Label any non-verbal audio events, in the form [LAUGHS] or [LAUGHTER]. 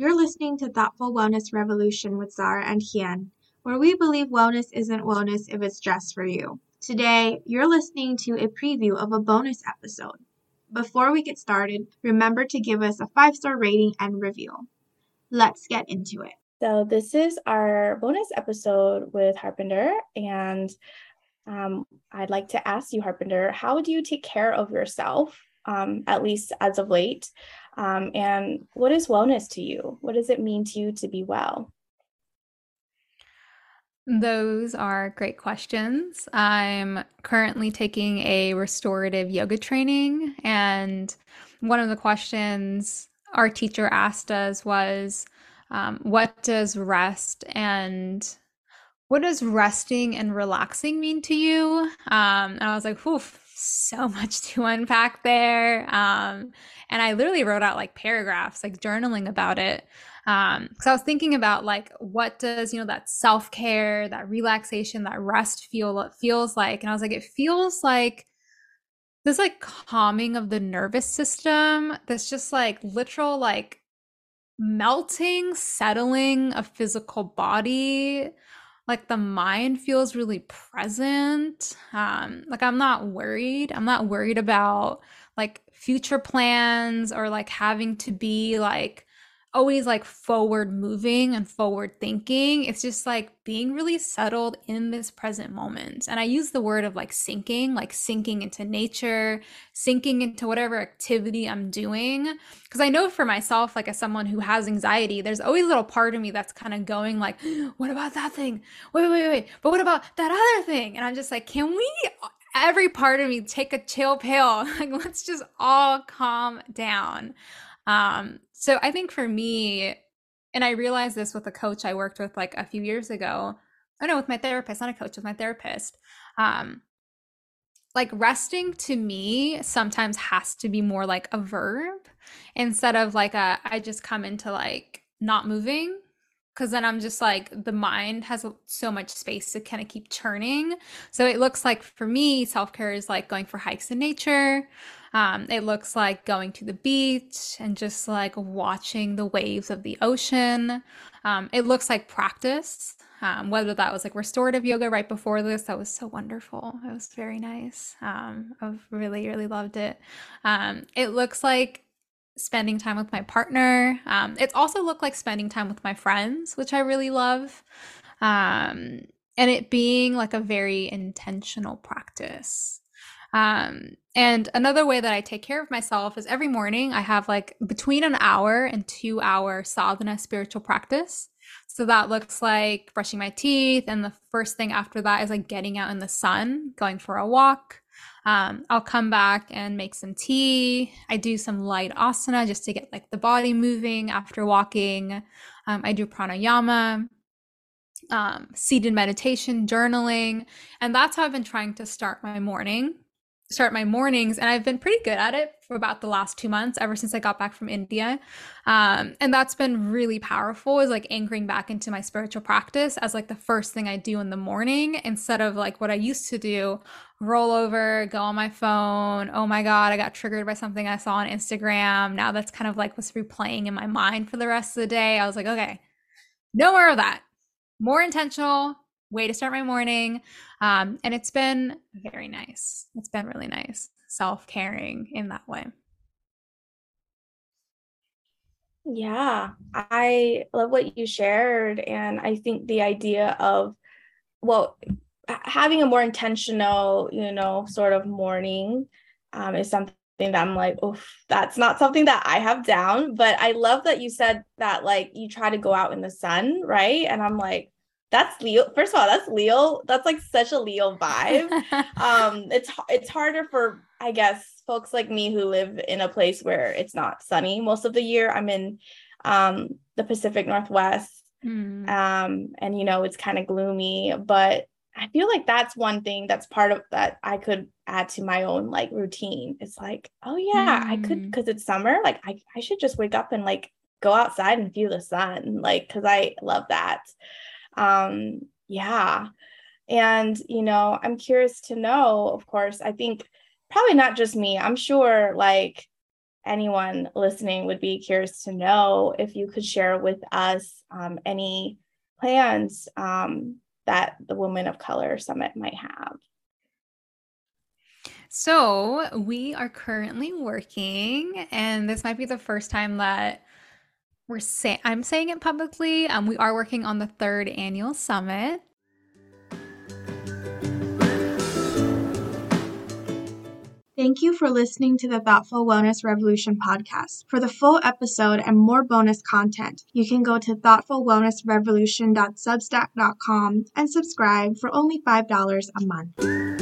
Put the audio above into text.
You're listening to Thoughtful Wellness Revolution with Zara and Hien, where we believe wellness isn't wellness if it's just for you. Today, you're listening to a preview of a bonus episode. Before we get started, remember to give us a five star rating and review. Let's get into it. So, this is our bonus episode with Harpinder, and um, I'd like to ask you, Harpinder, how do you take care of yourself, um, at least as of late? Um, and what is wellness to you? What does it mean to you to be well? Those are great questions. I'm currently taking a restorative yoga training, and one of the questions our teacher asked us was, um, What does rest and what does resting and relaxing mean to you? Um, and I was like, oof, so much [LAUGHS] to unpack there. Um, and I literally wrote out like paragraphs, like journaling about it. Um, because I was thinking about like what does you know that self care, that relaxation, that rest feel feels like, and I was like, it feels like this like calming of the nervous system. That's just like literal like melting, settling a physical body like the mind feels really present um like i'm not worried. I'm not worried about like future plans or like having to be like always like forward moving and forward thinking. It's just like being really settled in this present moment. And I use the word of like sinking, like sinking into nature, sinking into whatever activity I'm doing. Because I know for myself, like as someone who has anxiety, there's always a little part of me that's kind of going like, [GASPS] what about that thing? Wait, wait, wait, but what about that other thing? And I'm just like, can we every part of me take a chill pill? [LAUGHS] Like let's just all calm down. Um, so I think for me, and I realized this with a coach I worked with like a few years ago. I know with my therapist, not a coach, with my therapist. Um, like resting to me sometimes has to be more like a verb instead of like a I just come into like not moving because then I'm just like the mind has so much space to kind of keep churning. So it looks like for me, self care is like going for hikes in nature. Um, it looks like going to the beach and just like watching the waves of the ocean. Um, it looks like practice. Um, whether that was like restorative yoga right before this, that was so wonderful. It was very nice. Um, I've really, really loved it. Um, it looks like spending time with my partner. Um, it's also looked like spending time with my friends, which I really love. Um, and it being like a very intentional practice. Um, and another way that I take care of myself is every morning I have like between an hour and two hour sadhana spiritual practice. So that looks like brushing my teeth. And the first thing after that is like getting out in the sun, going for a walk. Um, I'll come back and make some tea. I do some light asana just to get like the body moving after walking. Um, I do pranayama, um, seated meditation, journaling, and that's how I've been trying to start my morning start my mornings and i've been pretty good at it for about the last two months ever since i got back from india. Um, and that's been really powerful is like anchoring back into my spiritual practice as like the first thing i do in the morning instead of like what i used to do roll over go on my phone oh my god i got triggered by something i saw on instagram. Now that's kind of like what's replaying in my mind for the rest of the day. I was like okay no more of that. More intentional way to start my morning. Um, and it's been very nice. It's been really nice, self caring in that way. Yeah, I love what you shared. And I think the idea of, well, having a more intentional, you know, sort of morning um, is something that I'm like, oh, that's not something that I have down. But I love that you said that, like, you try to go out in the sun, right? And I'm like, that's Leo. First of all, that's Leo. That's like such a Leo vibe. [LAUGHS] um, it's it's harder for I guess folks like me who live in a place where it's not sunny most of the year. I'm in um, the Pacific Northwest, mm. um, and you know it's kind of gloomy. But I feel like that's one thing that's part of that I could add to my own like routine. It's like, oh yeah, mm. I could because hmm. it's summer. Like I I should just wake up and like go outside and feel the sun, like because I love that um yeah and you know i'm curious to know of course i think probably not just me i'm sure like anyone listening would be curious to know if you could share with us um, any plans um, that the Womxn of Color Summit might have. So, we are currently working, and this might be the first time that we're saying I'm saying it publicly. Um, we are working on the third annual summit. Thank you for listening to the Thoughtful Wellness Revolution podcast. For the full episode and more bonus content, you can go to thoughtfulwellnessrevolution.substack.com and subscribe for only $5 a month.